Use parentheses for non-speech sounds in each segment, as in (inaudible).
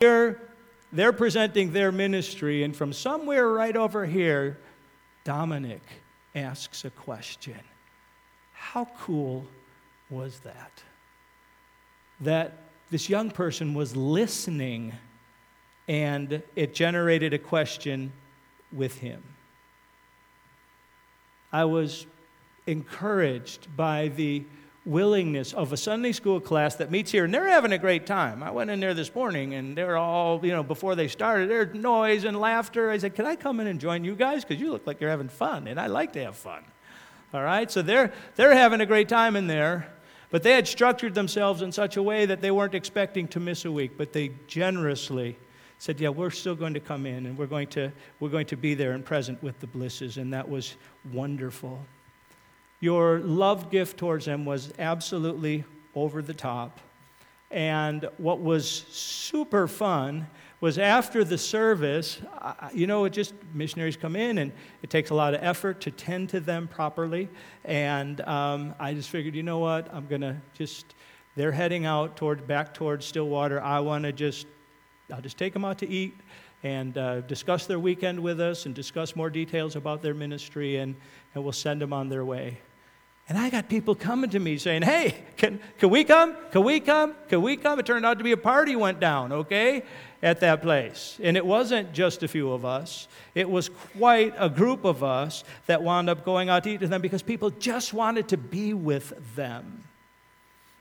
Here, they're presenting their ministry, and from somewhere right over here, Dominic asks a question. How cool was that? That this young person was listening, and it generated a question with him. I was encouraged by the willingness of a Sunday school class that meets here, and they're having a great time. I went in there this morning, and they're all, you know, before they started, there's noise and laughter. I said, Can I come in and join you guys? Because you look like you're having fun, and I like to have fun. All right? So they're, they're having a great time in there, but they had structured themselves in such a way that they weren't expecting to miss a week, but they generously said, Yeah, we're still going to come in, and we're going to, we're going to be there and present with the blisses, and that was wonderful. Your love gift towards them was absolutely over the top. And what was super fun was after the service, you know, it just missionaries come in and it takes a lot of effort to tend to them properly. And um, I just figured, you know what, I'm going to just, they're heading out toward, back towards Stillwater. I want to just, I'll just take them out to eat and uh, discuss their weekend with us and discuss more details about their ministry, and, and we'll send them on their way. And I got people coming to me saying, hey, can, can we come? Can we come? Can we come? It turned out to be a party went down, okay, at that place. And it wasn't just a few of us, it was quite a group of us that wound up going out to eat with them because people just wanted to be with them.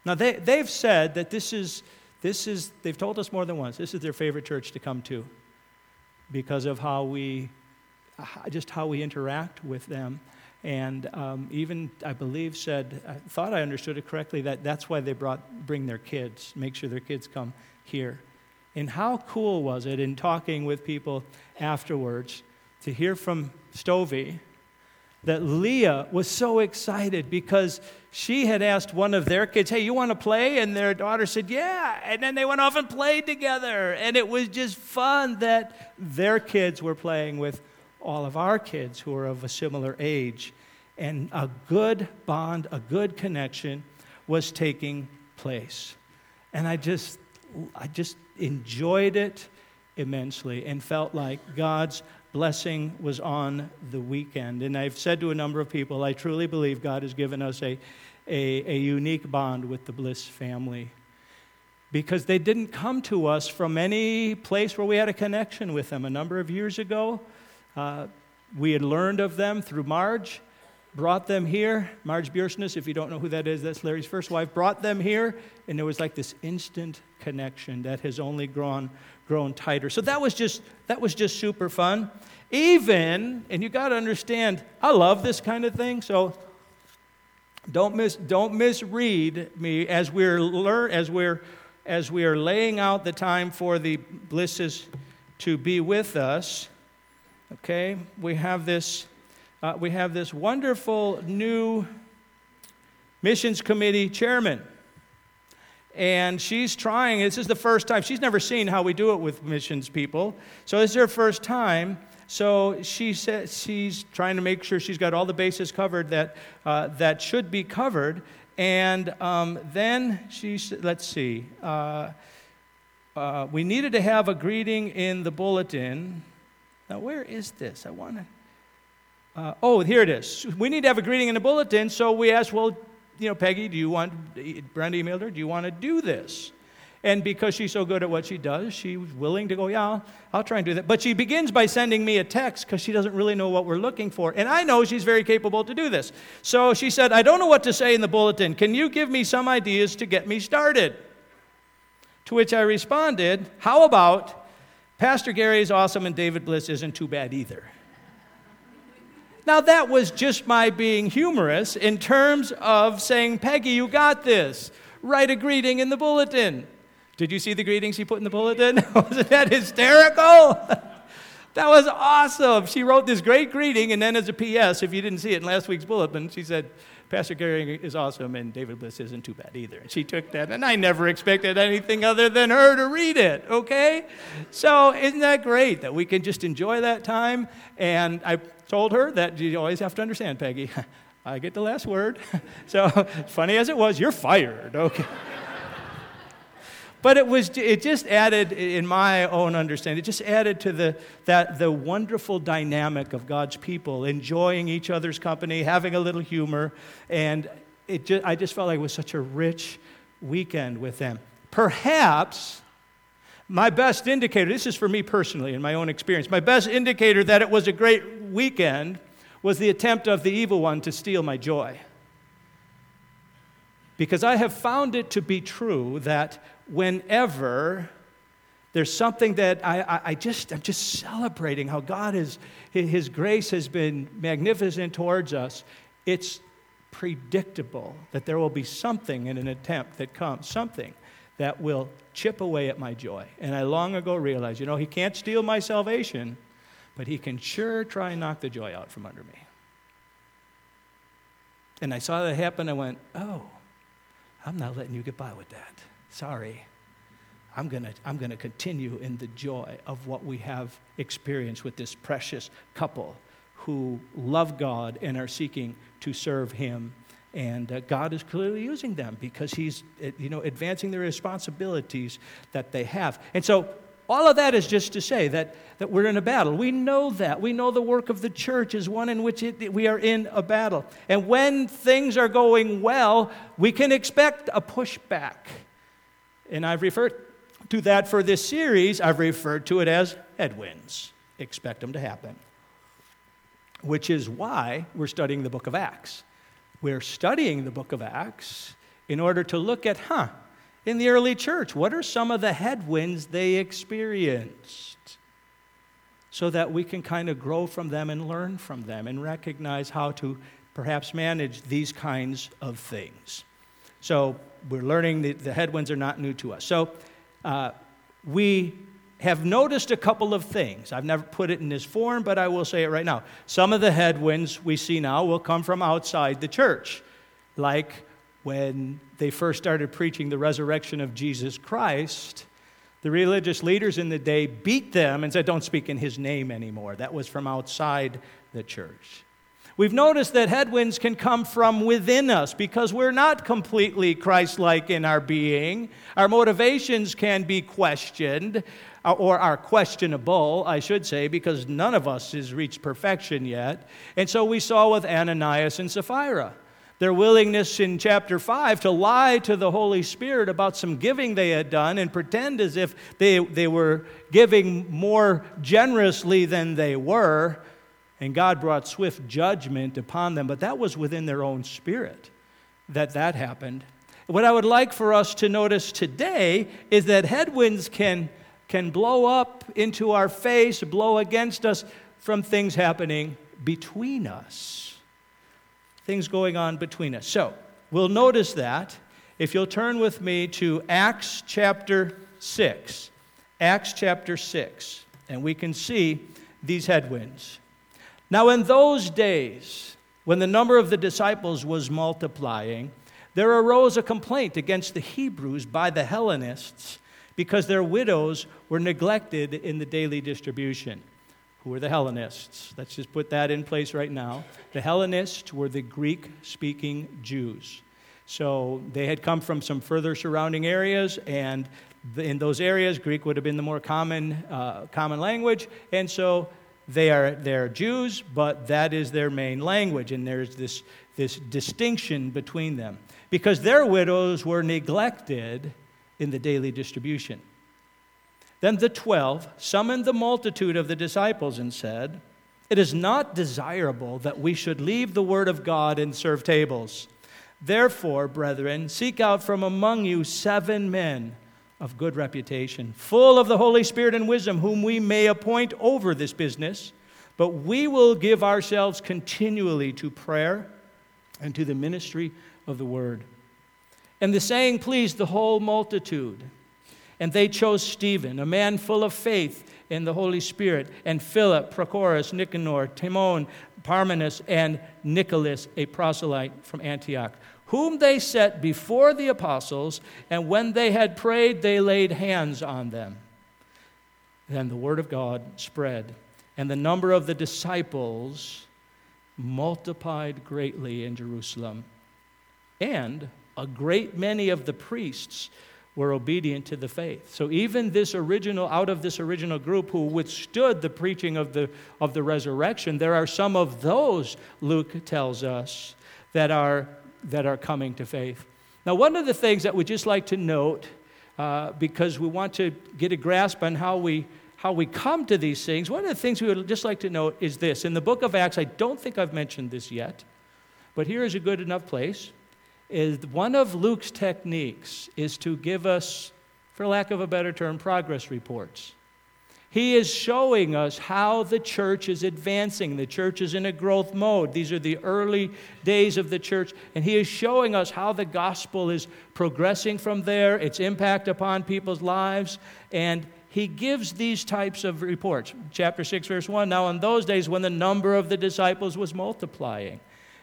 Now, they, they've said that this is, this is, they've told us more than once, this is their favorite church to come to because of how we, just how we interact with them and um, even I believe said I thought I understood it correctly that that's why they brought bring their kids, make sure their kids come here. And how cool was it in talking with people afterwards to hear from Stovey that Leah was so excited because she had asked one of their kids, Hey, you want to play? And their daughter said, Yeah. And then they went off and played together. And it was just fun that their kids were playing with all of our kids who are of a similar age. And a good bond, a good connection was taking place. And I just, I just enjoyed it immensely and felt like God's blessing was on the weekend. And I've said to a number of people, I truly believe God has given us a, a, a unique bond with the Bliss family because they didn't come to us from any place where we had a connection with them. A number of years ago, uh, we had learned of them through Marge, brought them here. Marge Biersness, if you don't know who that is, that's Larry's first wife, brought them here, and there was like this instant connection that has only grown, grown tighter. So that was just that was just super fun. Even, and you got to understand, I love this kind of thing, so don't miss don't misread me as we're learn as we're as we are laying out the time for the blisses to be with us Okay, we have this, uh, we have this wonderful new missions committee chairman. And she's trying, this is the first time, she's never seen how we do it with missions people. So this is her first time. So she says she's trying to make sure she's got all the bases covered that, uh, that should be covered. And um, then she let's see, uh, uh, we needed to have a greeting in the bulletin. Now, where is this? I want to. Uh, oh, here it is. We need to have a greeting in the bulletin, so we asked, well, you know, Peggy, do you want, Brenda emailed her, do you want to do this? And because she's so good at what she does, she was willing to go, yeah, I'll, I'll try and do that. But she begins by sending me a text because she doesn't really know what we're looking for. And I know she's very capable to do this. So she said, I don't know what to say in the bulletin. Can you give me some ideas to get me started? To which I responded, How about Pastor Gary is awesome and David Bliss isn't too bad either. Now, that was just my being humorous in terms of saying, Peggy, you got this. Write a greeting in the bulletin. Did you see the greetings he put in the bulletin? (laughs) Wasn't that hysterical? (laughs) that was awesome. She wrote this great greeting, and then as a P.S., if you didn't see it in last week's bulletin, she said, Pastor Gary is awesome, and David Bliss isn't too bad either. And she took that, and I never expected anything other than her to read it, okay? So, isn't that great that we can just enjoy that time? And I told her that you always have to understand, Peggy, (laughs) I get the last word. (laughs) so, funny as it was, you're fired, okay? But it was it just added in my own understanding, it just added to the that the wonderful dynamic of God's people enjoying each other's company, having a little humor, and it just, I just felt like it was such a rich weekend with them. Perhaps my best indicator, this is for me personally in my own experience, my best indicator that it was a great weekend was the attempt of the evil one to steal my joy. Because I have found it to be true that whenever there's something that I, I, I, just, I'm just celebrating how God is, His grace has been magnificent towards us. It's predictable that there will be something in an attempt that comes, something that will chip away at my joy. And I long ago realized, you know, He can't steal my salvation, but He can sure try and knock the joy out from under me. And I saw that happen. I went, oh, I'm not letting you get by with that. Sorry. I'm going to I'm going to continue in the joy of what we have experienced with this precious couple who love God and are seeking to serve Him. And uh, God is clearly using them because He's uh, you know, advancing the responsibilities that they have. And so all of that is just to say that, that we're in a battle. We know that. We know the work of the church is one in which it, we are in a battle. And when things are going well, we can expect a pushback. And I've referred to that for this series. I've referred to it as headwinds. Expect them to happen. Which is why we're studying the book of Acts. We're studying the book of Acts in order to look at, huh, in the early church? What are some of the headwinds they experienced? So that we can kind of grow from them and learn from them and recognize how to perhaps manage these kinds of things. So we're learning that the headwinds are not new to us. So uh, we have noticed a couple of things. I've never put it in this form, but I will say it right now. Some of the headwinds we see now will come from outside the church, like when they first started preaching the resurrection of Jesus Christ, the religious leaders in the day beat them and said, Don't speak in his name anymore. That was from outside the church. We've noticed that headwinds can come from within us because we're not completely Christ like in our being. Our motivations can be questioned, uh, or are questionable, I should say, because none of us has reached perfection yet. And so we saw with Ananias and Sapphira their willingness in chapter 5 to lie to the Holy Spirit about some giving they had done and pretend as if they, they were giving more generously than they were. And God brought swift judgment upon them, but that was within their own spirit that that happened. What I would like for us to notice today is that headwinds can, can blow up into our face, blow against us from things happening between us things going on between us. So, we'll notice that if you'll turn with me to Acts chapter 6. Acts chapter 6, and we can see these headwinds. Now, in those days, when the number of the disciples was multiplying, there arose a complaint against the Hebrews by the Hellenists because their widows were neglected in the daily distribution who were the Hellenists. Let's just put that in place right now. The Hellenists were the Greek speaking Jews. So they had come from some further surrounding areas, and in those areas, Greek would have been the more common, uh, common language. And so they are they're Jews, but that is their main language, and there's this, this distinction between them because their widows were neglected in the daily distribution. Then the twelve summoned the multitude of the disciples and said, It is not desirable that we should leave the word of God and serve tables. Therefore, brethren, seek out from among you seven men of good reputation, full of the Holy Spirit and wisdom, whom we may appoint over this business. But we will give ourselves continually to prayer and to the ministry of the word. And the saying pleased the whole multitude. And they chose Stephen, a man full of faith in the Holy Spirit, and Philip, Prochorus, Nicanor, Timon, Parmenas, and Nicholas, a proselyte from Antioch, whom they set before the apostles, and when they had prayed, they laid hands on them. Then the word of God spread, and the number of the disciples multiplied greatly in Jerusalem. And a great many of the priests were obedient to the faith. So even this original, out of this original group who withstood the preaching of the, of the resurrection, there are some of those, Luke tells us, that are, that are coming to faith. Now, one of the things that we just like to note, uh, because we want to get a grasp on how we, how we come to these things, one of the things we would just like to note is this. In the book of Acts, I don't think I've mentioned this yet, but here is a good enough place is one of Luke's techniques is to give us, for lack of a better term, progress reports. He is showing us how the church is advancing. The church is in a growth mode. These are the early days of the church. And he is showing us how the gospel is progressing from there, its impact upon people's lives. And he gives these types of reports. Chapter 6, verse 1 Now, in those days, when the number of the disciples was multiplying,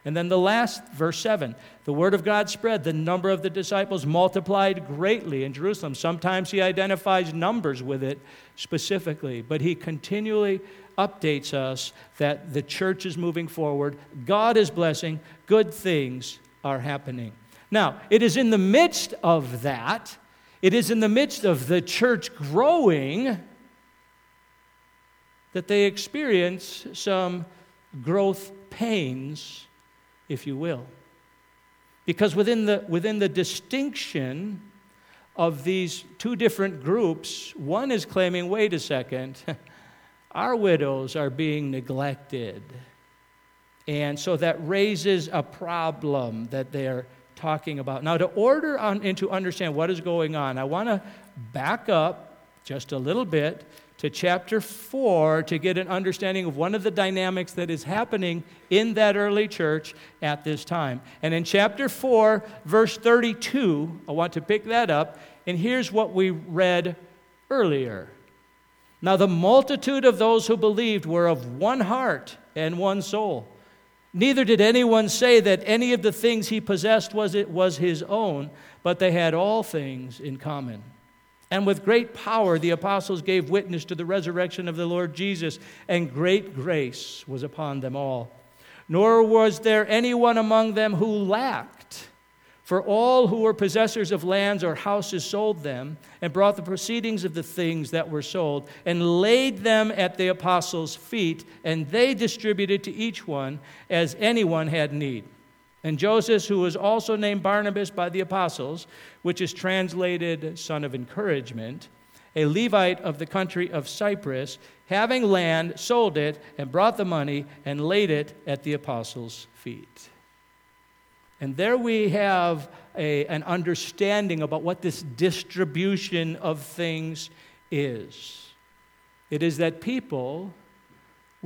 and then the last, verse 7 the word of God spread. The number of the disciples multiplied greatly in Jerusalem. Sometimes he identifies numbers with it specifically, but he continually updates us that the church is moving forward, God is blessing, good things are happening. Now, it is in the midst of that, it is in the midst of the church growing that they experience some growth pains if you will. Because within the, within the distinction of these two different groups, one is claiming, wait a second, (laughs) our widows are being neglected. And so that raises a problem that they're talking about. Now, to order on, and to understand what is going on, I want to back up just a little bit to chapter 4 to get an understanding of one of the dynamics that is happening in that early church at this time. And in chapter 4, verse 32, I want to pick that up, and here's what we read earlier. Now, the multitude of those who believed were of one heart and one soul. Neither did anyone say that any of the things he possessed was, it was his own, but they had all things in common. And with great power, the apostles gave witness to the resurrection of the Lord Jesus, and great grace was upon them all. Nor was there anyone among them who lacked. For all who were possessors of lands or houses sold them, and brought the proceedings of the things that were sold, and laid them at the apostles' feet, and they distributed to each one as anyone had need. And Joseph, who was also named Barnabas by the apostles, which is translated son of encouragement, a Levite of the country of Cyprus, having land, sold it, and brought the money and laid it at the apostles' feet. And there we have a, an understanding about what this distribution of things is. It is that people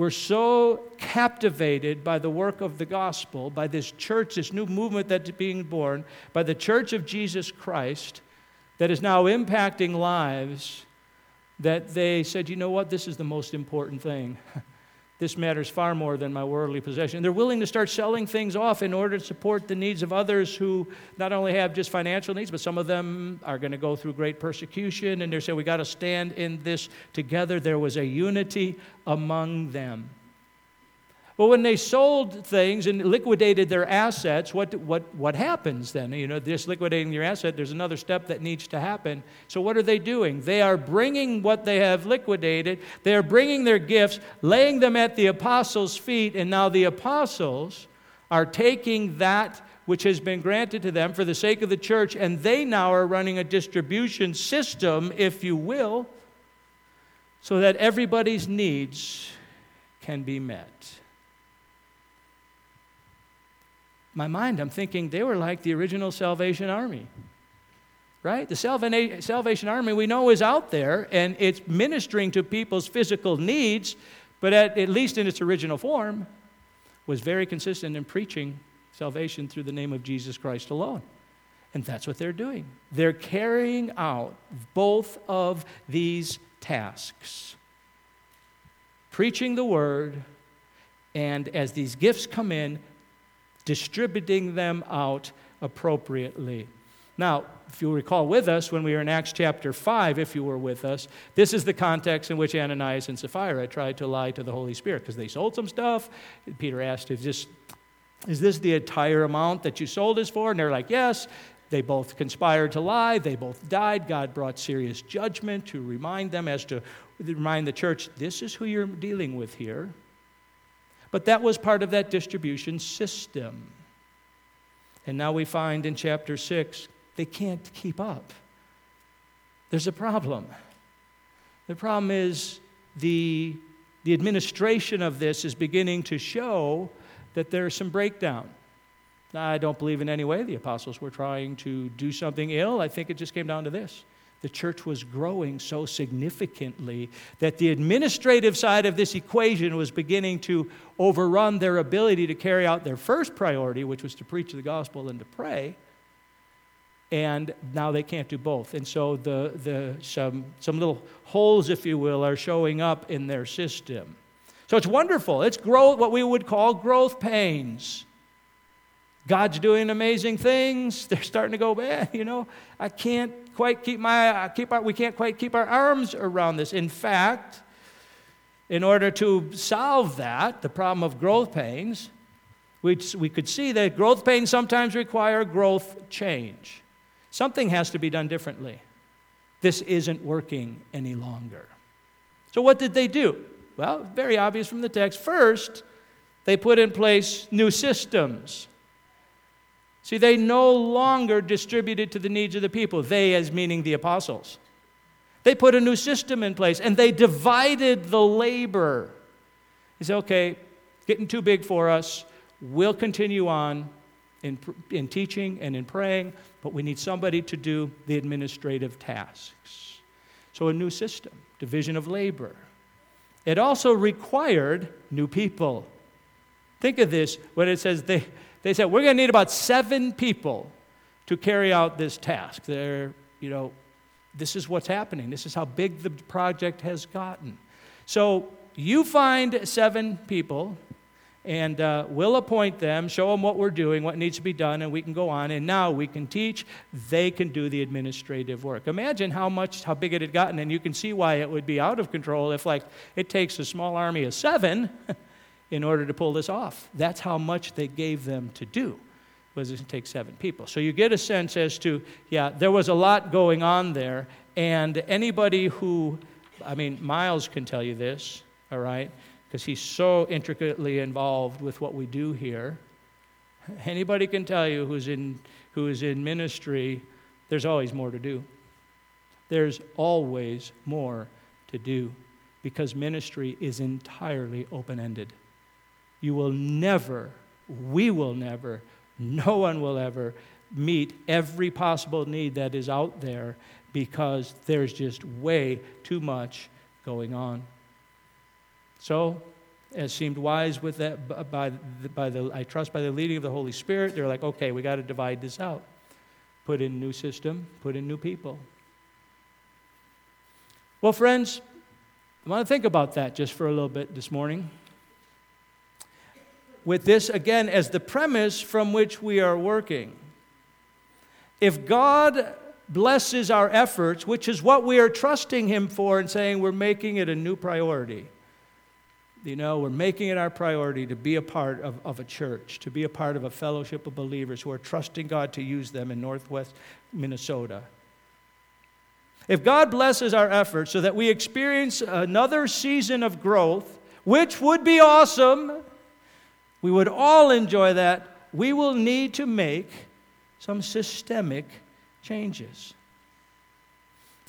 were so captivated by the work of the gospel, by this church, this new movement that's being born, by the church of Jesus Christ that is now impacting lives, that they said, you know what, this is the most important thing. (laughs) This matters far more than my worldly possession. They're willing to start selling things off in order to support the needs of others who not only have just financial needs, but some of them are going to go through great persecution. And they're saying, we got to stand in this together. There was a unity among them. Well, when they sold things and liquidated their assets, what, what, what happens then? You know, just liquidating your asset, there's another step that needs to happen. So, what are they doing? They are bringing what they have liquidated, they are bringing their gifts, laying them at the apostles' feet, and now the apostles are taking that which has been granted to them for the sake of the church, and they now are running a distribution system, if you will, so that everybody's needs can be met. My mind, I'm thinking they were like the original Salvation Army. Right? The Salvation Army we know is out there and it's ministering to people's physical needs, but at, at least in its original form, was very consistent in preaching salvation through the name of Jesus Christ alone. And that's what they're doing. They're carrying out both of these tasks preaching the word, and as these gifts come in, distributing them out appropriately. Now, if you recall with us when we were in Acts chapter 5, if you were with us, this is the context in which Ananias and Sapphira tried to lie to the Holy Spirit because they sold some stuff. Peter asked, is this, is this the entire amount that you sold us for? And they're like, yes. They both conspired to lie. They both died. God brought serious judgment to remind them, as to remind the church, this is who you're dealing with here. But that was part of that distribution system. And now we find in chapter 6, they can't keep up. There's a problem. The problem is the, the administration of this is beginning to show that there's some breakdown. I don't believe in any way the apostles were trying to do something ill. I think it just came down to this. The church was growing so significantly that the administrative side of this equation was beginning to overrun their ability to carry out their first priority, which was to preach the gospel and to pray. And now they can't do both. And so the, the, some, some little holes, if you will, are showing up in their system. So it's wonderful. It's growth, what we would call growth pains. God's doing amazing things. (laughs) They're starting to go, man, you know, I can't quite keep my, keep our, we can't quite keep our arms around this. In fact, in order to solve that, the problem of growth pains, we, we could see that growth pains sometimes require growth change. Something has to be done differently. This isn't working any longer. So, what did they do? Well, very obvious from the text. First, they put in place new systems. See, they no longer distributed to the needs of the people, they as meaning the apostles. They put a new system in place and they divided the labor. He said, okay, getting too big for us. We'll continue on in, in teaching and in praying, but we need somebody to do the administrative tasks. So, a new system, division of labor. It also required new people. Think of this when it says they, they said, We're going to need about seven people to carry out this task. They're, you know, this is what's happening. This is how big the project has gotten. So you find seven people, and uh, we'll appoint them, show them what we're doing, what needs to be done, and we can go on. And now we can teach. They can do the administrative work. Imagine how much, how big it had gotten, and you can see why it would be out of control if, like, it takes a small army of seven. (laughs) in order to pull this off. That's how much they gave them to do. Was it take seven people? So you get a sense as to yeah, there was a lot going on there, and anybody who, I mean, Miles can tell you this, all right, because he's so intricately involved with what we do here. Anybody can tell you who's in who is in ministry, there's always more to do. There's always more to do because ministry is entirely open ended. You will never, we will never, no one will ever meet every possible need that is out there because there's just way too much going on. So, as seemed wise with that by the, by the I trust by the leading of the Holy Spirit, they're like, okay, we got to divide this out. Put in new system, put in new people. Well, friends, I want to think about that just for a little bit this morning with this again as the premise from which we are working. If God blesses our efforts, which is what we are trusting Him for and saying we're making it a new priority. You know, we're making it our priority to be a part of, of a church, to be a part of a fellowship of believers who are trusting God to use them in northwest Minnesota. If God blesses our efforts so that we experience another season of growth, which would be awesome, we would all enjoy that, we will need to make some systemic changes.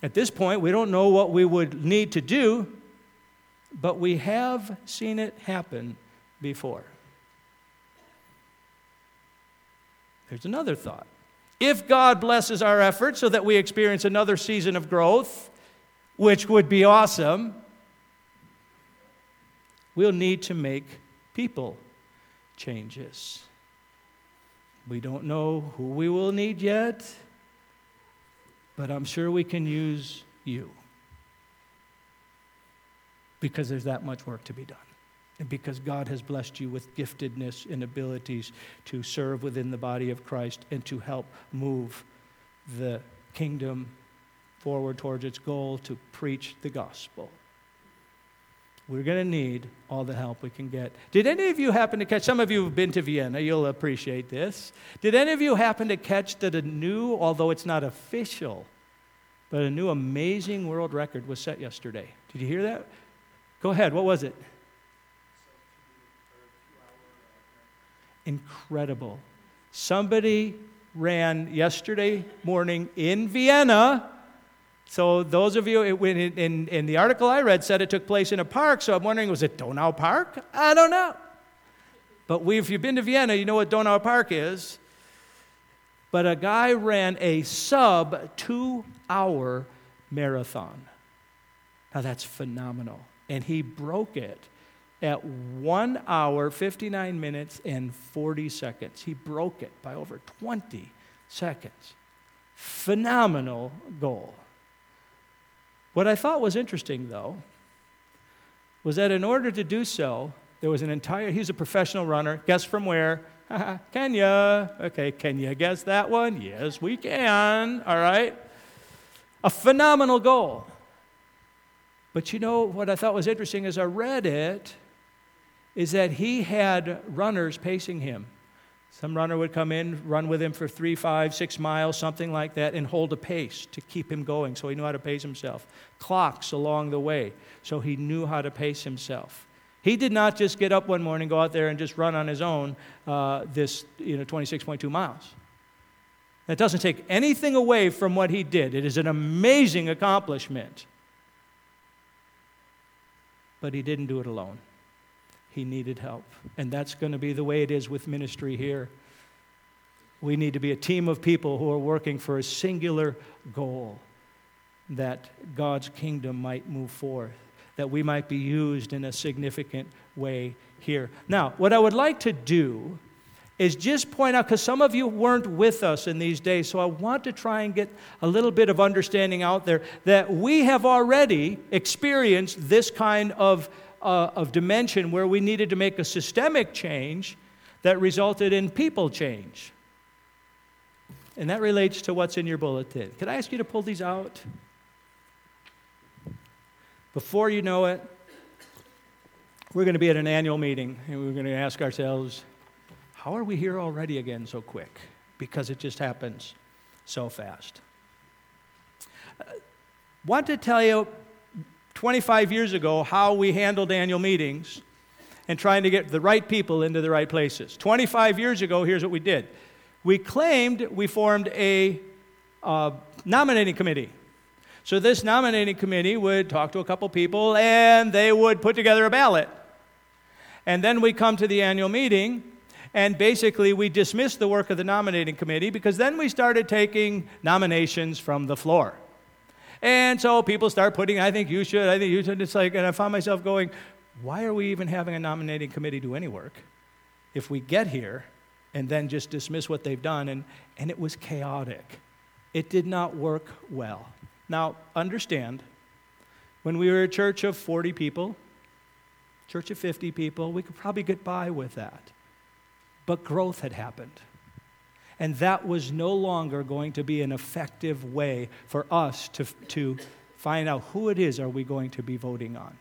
At this point, we don't know what we would need to do, but we have seen it happen before. There's another thought. If God blesses our efforts so that we experience another season of growth, which would be awesome, we'll need to make people changes. We don't know who we will need yet, but I'm sure we can use you because there's that much work to be done. And because God has blessed you with giftedness and abilities to serve within the body of Christ and to help move the kingdom forward towards its goal to preach the gospel. We're going to need all the help we can get. Did any of you happen to catch, some of you have been to Vienna, you'll appreciate this. Did any of you happen to catch that a new, although it's not official, but a new amazing world record was set yesterday? Did you hear that? Go ahead, what was it? Incredible. Somebody ran yesterday morning in Vienna so those of you, in, in, in the article I read, said it took place in a park. So I'm wondering, was it Donau Park? I don't know. But we, if you've been to Vienna, you know what Donau Park is. But a guy ran a sub two hour marathon. Now that's phenomenal. And he broke it at one hour, 59 minutes, and 40 seconds. He broke it by over 20 seconds. Phenomenal goal. What I thought was interesting, though, was that in order to do so, there was an entire, he's a professional runner. Guess from where? (laughs) Kenya. Okay, can you guess that one? Yes, we can. All right. A phenomenal goal. But you know what I thought was interesting as I read it is that he had runners pacing him. Some runner would come in, run with him for three, five, six miles, something like that, and hold a pace to keep him going so he knew how to pace himself. Clocks along the way so he knew how to pace himself. He did not just get up one morning, go out there, and just run on his own uh, this you know, 26.2 miles. That doesn't take anything away from what he did. It is an amazing accomplishment. But he didn't do it alone he needed help. And that's going to be the way it is with ministry here. We need to be a team of people who are working for a singular goal that God's kingdom might move forth, that we might be used in a significant way here. Now, what I would like to do is just point out, because some of you weren't with us in these days, so I want to try and get a little bit of understanding out there that we have already experienced this kind of uh, of dimension where we needed to make a systemic change that resulted in people change. And that relates to what's in your bulletin. Could I ask you to pull these out? Before you know it, we're going to be at an annual meeting and we're going to ask ourselves, how are we here already again so quick? Because it just happens so fast. I uh, want to tell you 25 years ago how we handled annual meetings and trying to get the right people into the right places. 25 years ago, here's what we did we claimed we formed a uh, nominating committee. So, this nominating committee would talk to a couple people and they would put together a ballot. And then we come to the annual meeting, and basically we dismissed the work of the nominating committee because then we started taking nominations from the floor. And so people start putting, I think you should, I think you should. It's like, and I found myself going, why are we even having a nominating committee do any work if we get here and then just dismiss what they've done? And, and it was chaotic. It did not work well. Now, understand, when we were a church of 40 people, church of 50 people, we could probably get by with that. But growth had happened. And that was no longer going to be an effective way for us to, to find out who it is are we going to be voting on.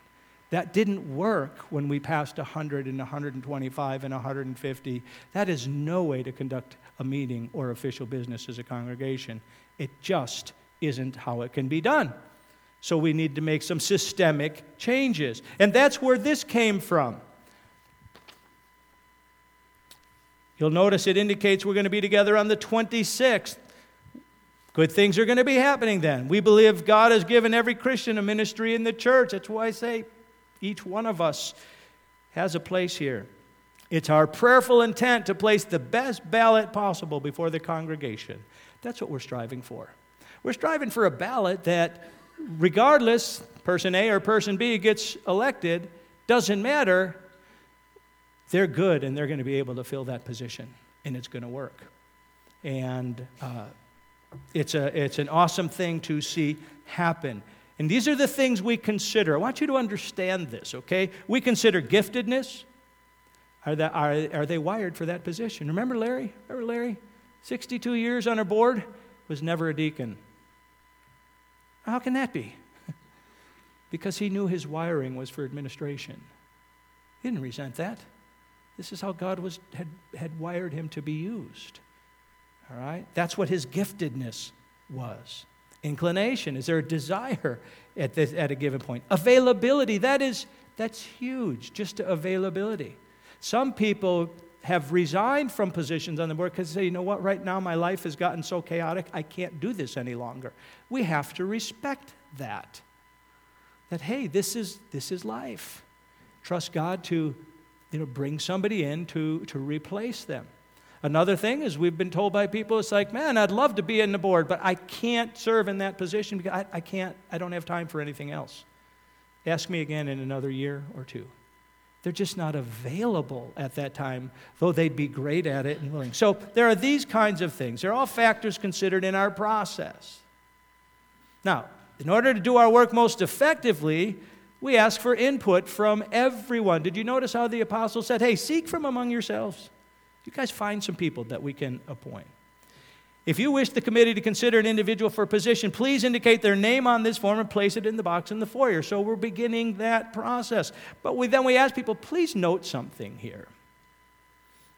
That didn't work when we passed 100 and 125 and 150. That is no way to conduct a meeting or official business as a congregation. It just isn't how it can be done. So we need to make some systemic changes. And that's where this came from. You'll notice it indicates we're going to be together on the 26th. Good things are going to be happening then. We believe God has given every Christian a ministry in the church. That's why I say each one of us has a place here. It's our prayerful intent to place the best ballot possible before the congregation. That's what we're striving for. We're striving for a ballot that, regardless, person A or person B gets elected, doesn't matter they're good and they're going to be able to fill that position and it's going to work. And uh, it's, a, it's an awesome thing to see happen. And these are the things we consider. I want you to understand this, okay? We consider giftedness. Are, that, are, are they wired for that position? Remember Larry? Remember Larry? 62 years on our board, was never a deacon. How can that be? (laughs) because he knew his wiring was for administration. He didn't resent that. This is how God was, had, had wired him to be used. All right? That's what his giftedness was. Inclination, is there a desire at, this, at a given point? Availability, that is, that's huge, just availability. Some people have resigned from positions on the board because they say, you know what, right now my life has gotten so chaotic, I can't do this any longer. We have to respect that. That, hey, this is, this is life. Trust God to you know, bring somebody in to, to replace them. Another thing is we've been told by people, it's like, man, I'd love to be in the board, but I can't serve in that position because I, I can't, I don't have time for anything else. Ask me again in another year or two. They're just not available at that time, though they'd be great at it and willing. So there are these kinds of things. They're all factors considered in our process. Now, in order to do our work most effectively, we ask for input from everyone. Did you notice how the apostle said, hey, seek from among yourselves? You guys find some people that we can appoint. If you wish the committee to consider an individual for a position, please indicate their name on this form and place it in the box in the foyer. So we're beginning that process. But we, then we ask people, please note something here.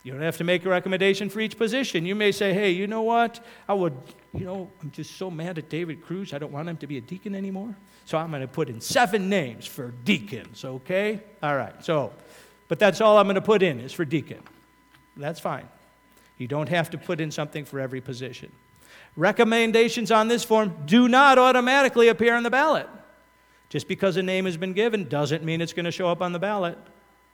You don't have to make a recommendation for each position. You may say, hey, you know what? I would, you know, I'm just so mad at David Cruz. I don't want him to be a deacon anymore. So I'm going to put in seven names for deacons, okay? All right, so, but that's all I'm going to put in is for deacon. That's fine. You don't have to put in something for every position. Recommendations on this form do not automatically appear on the ballot. Just because a name has been given doesn't mean it's going to show up on the ballot.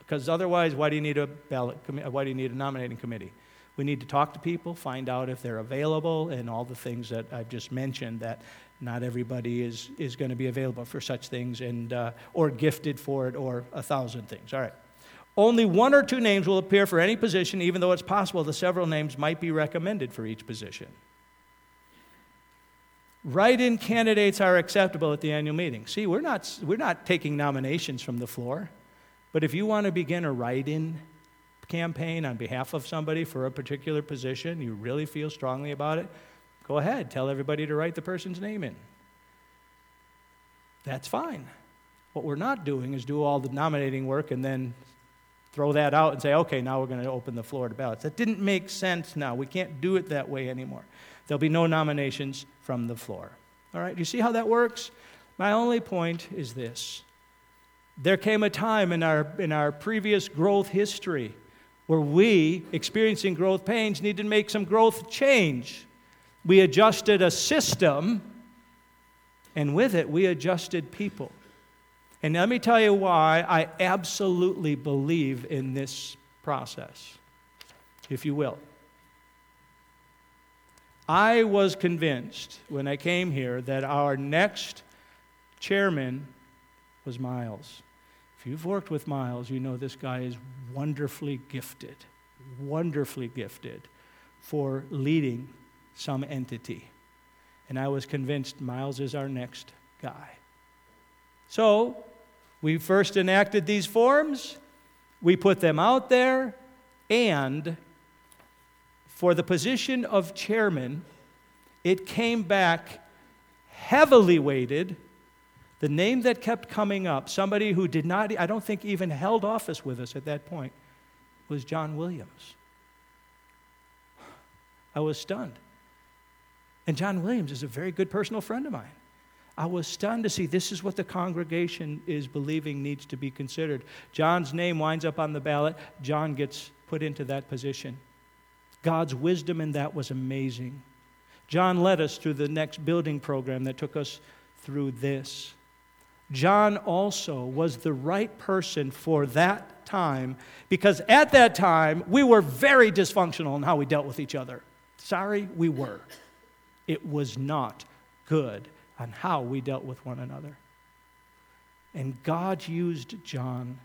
Because otherwise, why do you need a ballot? Why do you need a nominating committee? We need to talk to people, find out if they're available, and all the things that I've just mentioned. That not everybody is is going to be available for such things, and uh, or gifted for it, or a thousand things. All right. Only one or two names will appear for any position, even though it's possible the several names might be recommended for each position. Write in candidates are acceptable at the annual meeting. See, we're not, we're not taking nominations from the floor, but if you want to begin a write in campaign on behalf of somebody for a particular position, you really feel strongly about it, go ahead. Tell everybody to write the person's name in. That's fine. What we're not doing is do all the nominating work and then throw that out and say, okay, now we're going to open the floor to ballots. That didn't make sense now. We can't do it that way anymore. There'll be no nominations from the floor. All right, you see how that works? My only point is this. There came a time in our, in our previous growth history where we, experiencing growth pains, needed to make some growth change. We adjusted a system, and with it, we adjusted people. And let me tell you why I absolutely believe in this process, if you will. I was convinced when I came here that our next chairman was Miles. If you've worked with Miles, you know this guy is wonderfully gifted, wonderfully gifted for leading some entity. And I was convinced Miles is our next guy. So we first enacted these forms, we put them out there, and for the position of chairman, it came back heavily weighted. The name that kept coming up, somebody who did not, I don't think even held office with us at that point, was John Williams. I was stunned. And John Williams is a very good personal friend of mine. I was stunned to see this is what the congregation is believing needs to be considered. John's name winds up on the ballot, John gets put into that position. God's wisdom in that was amazing. John led us through the next building program that took us through this. John also was the right person for that time because at that time we were very dysfunctional in how we dealt with each other. Sorry, we were. It was not good on how we dealt with one another. And God used John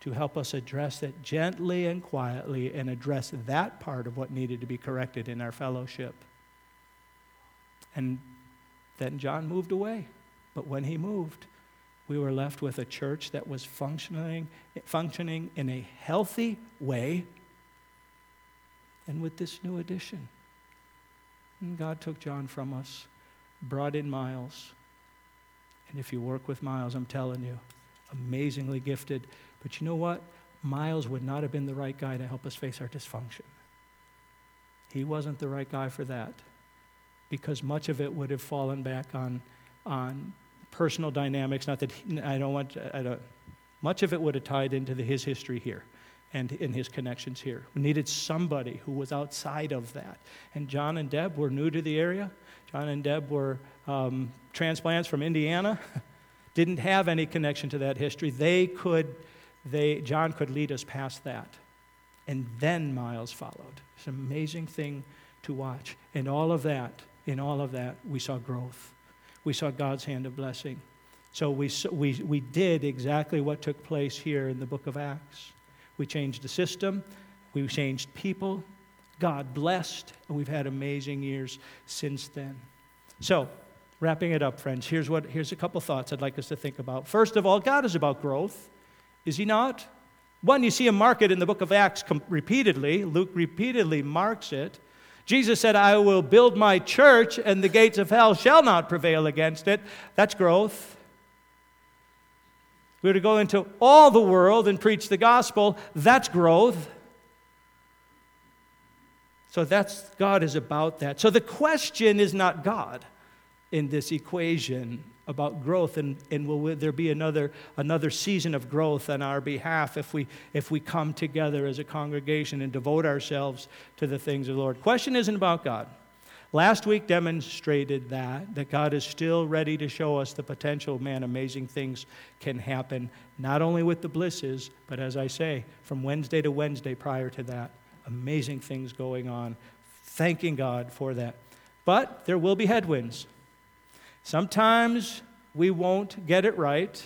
to help us address that gently and quietly and address that part of what needed to be corrected in our fellowship. And then John moved away. But when he moved, we were left with a church that was functioning, functioning in a healthy way and with this new addition. And God took John from us brought in Miles. And if you work with Miles, I'm telling you, amazingly gifted. But you know what? Miles would not have been the right guy to help us face our dysfunction. He wasn't the right guy for that because much of it would have fallen back on, on personal dynamics. Not that he, I don't want, I don't, much of it would have tied into the, his history here and in his connections here. We needed somebody who was outside of that. And John and Deb were new to the area. John and Deb were um, transplants from Indiana, (laughs) didn't have any connection to that history. They could, they, John could lead us past that. And then Miles followed. It's an amazing thing to watch. In all of that, in all of that, we saw growth. We saw God's hand of blessing. So we, we, we did exactly what took place here in the book of Acts. We changed the system, we changed people. God blessed, and we've had amazing years since then. So, wrapping it up, friends, here's, what, here's a couple thoughts I'd like us to think about. First of all, God is about growth, is He not? One, you see him mark it in the book of Acts repeatedly. Luke repeatedly marks it. Jesus said, I will build my church, and the gates of hell shall not prevail against it. That's growth. We're to go into all the world and preach the gospel. That's growth. So that's God is about that. So the question is not God in this equation about growth and, and will there be another, another season of growth on our behalf if we, if we come together as a congregation and devote ourselves to the things of the Lord. Question isn't about God. Last week demonstrated that, that God is still ready to show us the potential, man, amazing things can happen, not only with the blisses, but as I say, from Wednesday to Wednesday prior to that, amazing things going on. Thanking God for that. But there will be headwinds. Sometimes we won't get it right.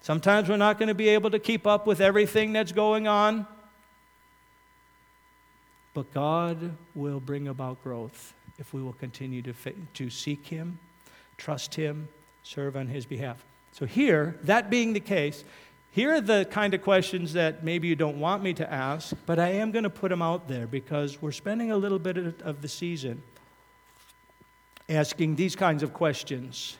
Sometimes we're not going to be able to keep up with everything that's going on. But God will bring about growth if we will continue to, to seek Him, trust Him, serve on His behalf. So, here, that being the case, here are the kind of questions that maybe you don't want me to ask, but I am going to put them out there because we're spending a little bit of the season asking these kinds of questions.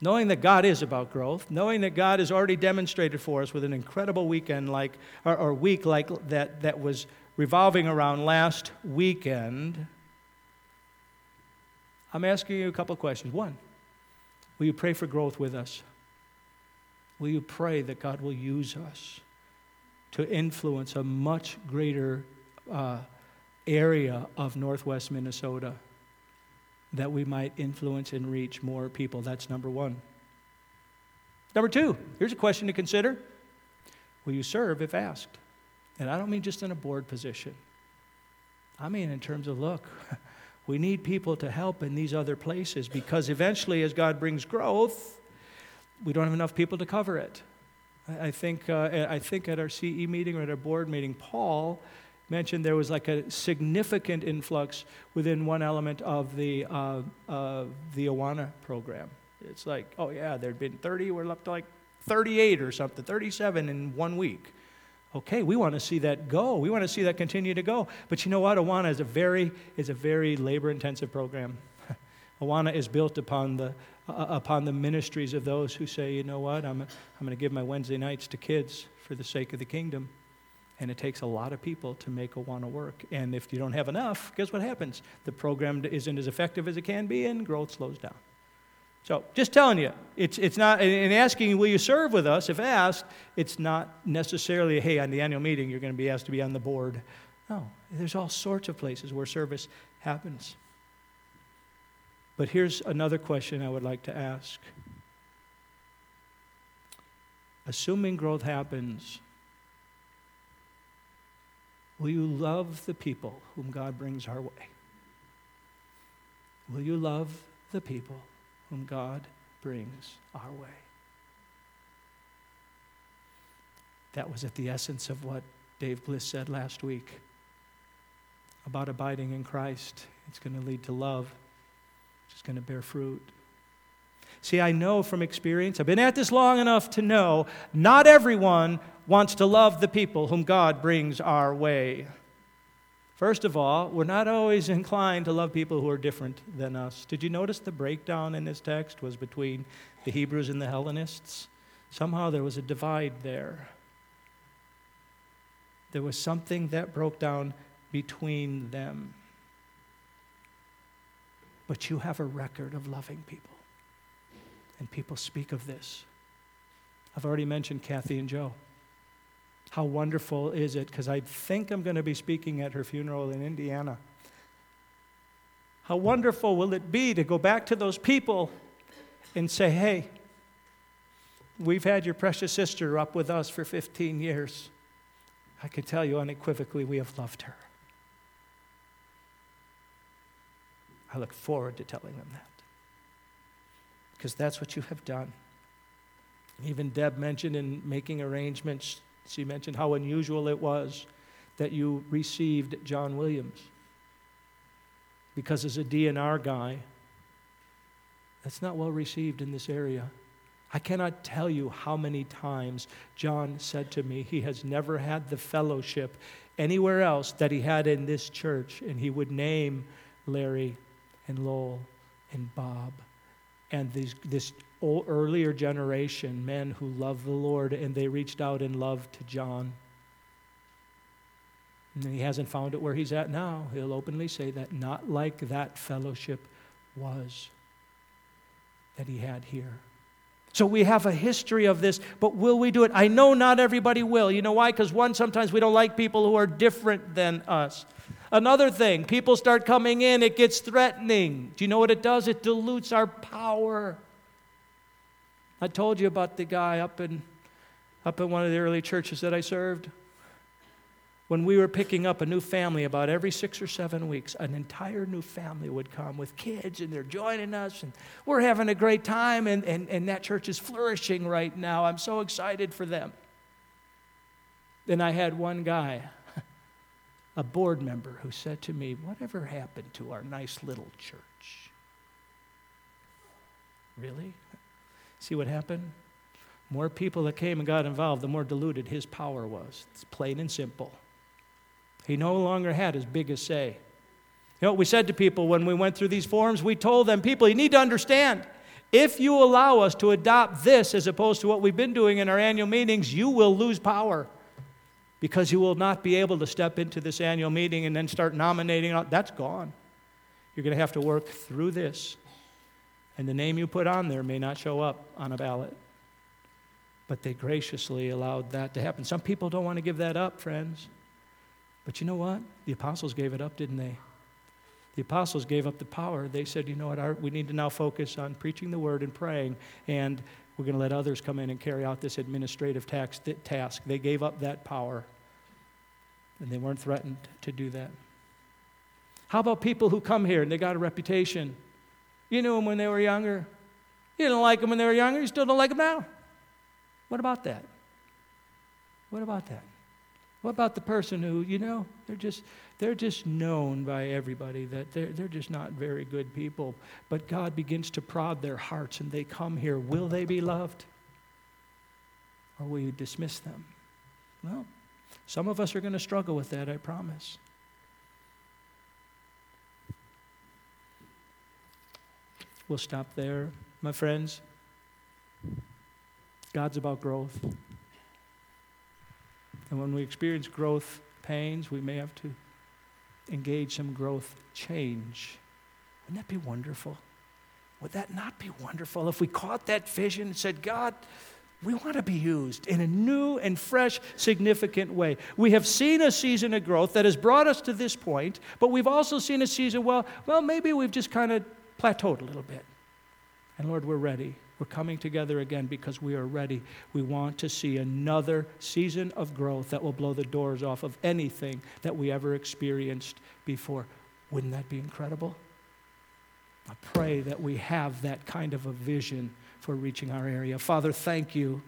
Knowing that God is about growth, knowing that God has already demonstrated for us with an incredible weekend like, or, or week like that, that was revolving around last weekend, I'm asking you a couple of questions. One, will you pray for growth with us? Will you pray that God will use us to influence a much greater uh, area of northwest Minnesota? That we might influence and reach more people. That's number one. Number two, here's a question to consider Will you serve if asked? And I don't mean just in a board position, I mean in terms of look, (laughs) we need people to help in these other places because eventually, as God brings growth, we don't have enough people to cover it. I think, uh, I think at our CE meeting or at our board meeting, Paul mentioned there was like a significant influx within one element of the, uh, uh, the Awana program. It's like, oh yeah, there'd been 30, we're up to like 38 or something, 37 in one week. Okay, we want to see that go. We want to see that continue to go. But you know what? Awana is a very, is a very labor intensive program. (laughs) Awana is built upon the, uh, upon the ministries of those who say, you know what, I'm, I'm going to give my Wednesday nights to kids for the sake of the kingdom. And it takes a lot of people to make Awana work. And if you don't have enough, guess what happens? The program isn't as effective as it can be, and growth slows down. So, just telling you, it's, it's not, in asking, will you serve with us, if asked, it's not necessarily, hey, on the annual meeting, you're going to be asked to be on the board. No, there's all sorts of places where service happens. But here's another question I would like to ask. Assuming growth happens, Will you love the people whom God brings our way? Will you love the people whom God brings our way? That was at the essence of what Dave Bliss said last week about abiding in Christ. It's going to lead to love, it's going to bear fruit. See, I know from experience, I've been at this long enough to know not everyone wants to love the people whom God brings our way. First of all, we're not always inclined to love people who are different than us. Did you notice the breakdown in this text was between the Hebrews and the Hellenists? Somehow there was a divide there. There was something that broke down between them. But you have a record of loving people. And people speak of this. I've already mentioned Kathy and Joe. How wonderful is it? Because I think I'm going to be speaking at her funeral in Indiana. How wonderful will it be to go back to those people and say, hey, we've had your precious sister up with us for 15 years. I can tell you unequivocally, we have loved her. I look forward to telling them that. Because that's what you have done. Even Deb mentioned in making arrangements, she mentioned how unusual it was that you received John Williams. Because as a DNR guy, that's not well received in this area. I cannot tell you how many times John said to me he has never had the fellowship anywhere else that he had in this church, and he would name Larry and Lowell and Bob and these, this old, earlier generation, men who loved the Lord, and they reached out in love to John. And he hasn't found it where he's at now. He'll openly say that, not like that fellowship was that he had here. So we have a history of this, but will we do it? I know not everybody will. You know why? Because one, sometimes we don't like people who are different than us. Another thing, people start coming in, it gets threatening. Do you know what it does? It dilutes our power. I told you about the guy up in, up in one of the early churches that I served. When we were picking up a new family about every six or seven weeks, an entire new family would come with kids and they're joining us and we're having a great time and, and, and that church is flourishing right now. I'm so excited for them. Then I had one guy a board member who said to me, Whatever happened to our nice little church? Really? See what happened? More people that came and got involved, the more diluted his power was. It's plain and simple. He no longer had as big a say. You know what we said to people when we went through these forums? We told them, people, you need to understand, if you allow us to adopt this as opposed to what we've been doing in our annual meetings, you will lose power because you will not be able to step into this annual meeting and then start nominating. That's gone. You're going to have to work through this. And the name you put on there may not show up on a ballot. But they graciously allowed that to happen. Some people don't want to give that up, friends. But you know what? The apostles gave it up, didn't they? The apostles gave up the power. They said, you know what? Our, we need to now focus on preaching the word and praying. And we're going to let others come in and carry out this administrative tax, task. They gave up that power, and they weren't threatened to do that. How about people who come here and they got a reputation? You knew them when they were younger. You didn't like them when they were younger. You still don't like them now. What about that? What about that? What about the person who, you know, they're just, they're just known by everybody that they're, they're just not very good people. But God begins to prod their hearts and they come here. Will they be loved? Or will you dismiss them? Well, some of us are going to struggle with that, I promise. We'll stop there, my friends. God's about growth. And when we experience growth pains, we may have to engage some growth change. Wouldn't that be wonderful? Would that not be wonderful if we caught that vision and said, God, we want to be used in a new and fresh, significant way. We have seen a season of growth that has brought us to this point, but we've also seen a season, well, well, maybe we've just kind of plateaued a little bit. And Lord, we're ready. We're coming together again because we are ready. We want to see another season of growth that will blow the doors off of anything that we ever experienced before. Wouldn't that be incredible? I pray that we have that kind of a vision for reaching our area. Father, thank you.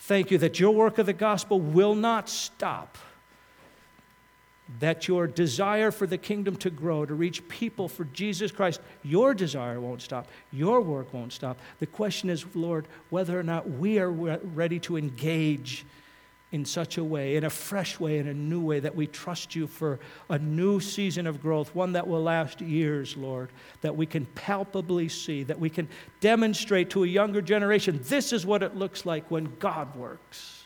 Thank you that your work of the gospel will not stop that your desire for the kingdom to grow, to reach people for Jesus Christ, your desire won't stop. Your work won't stop. The question is, Lord, whether or not we are ready to engage in such a way, in a fresh way, in a new way, that we trust you for a new season of growth, one that will last years, Lord, that we can palpably see, that we can demonstrate to a younger generation this is what it looks like when God works.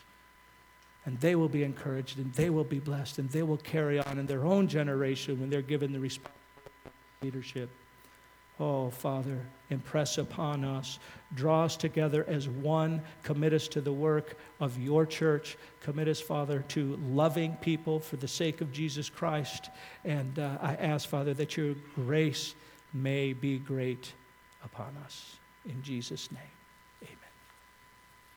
And they will be encouraged and they will be blessed and they will carry on in their own generation when they're given the responsibility leadership. Oh, Father, impress upon us. Draw us together as one. Commit us to the work of your church. Commit us, Father, to loving people for the sake of Jesus Christ. And uh, I ask, Father, that your grace may be great upon us. In Jesus' name.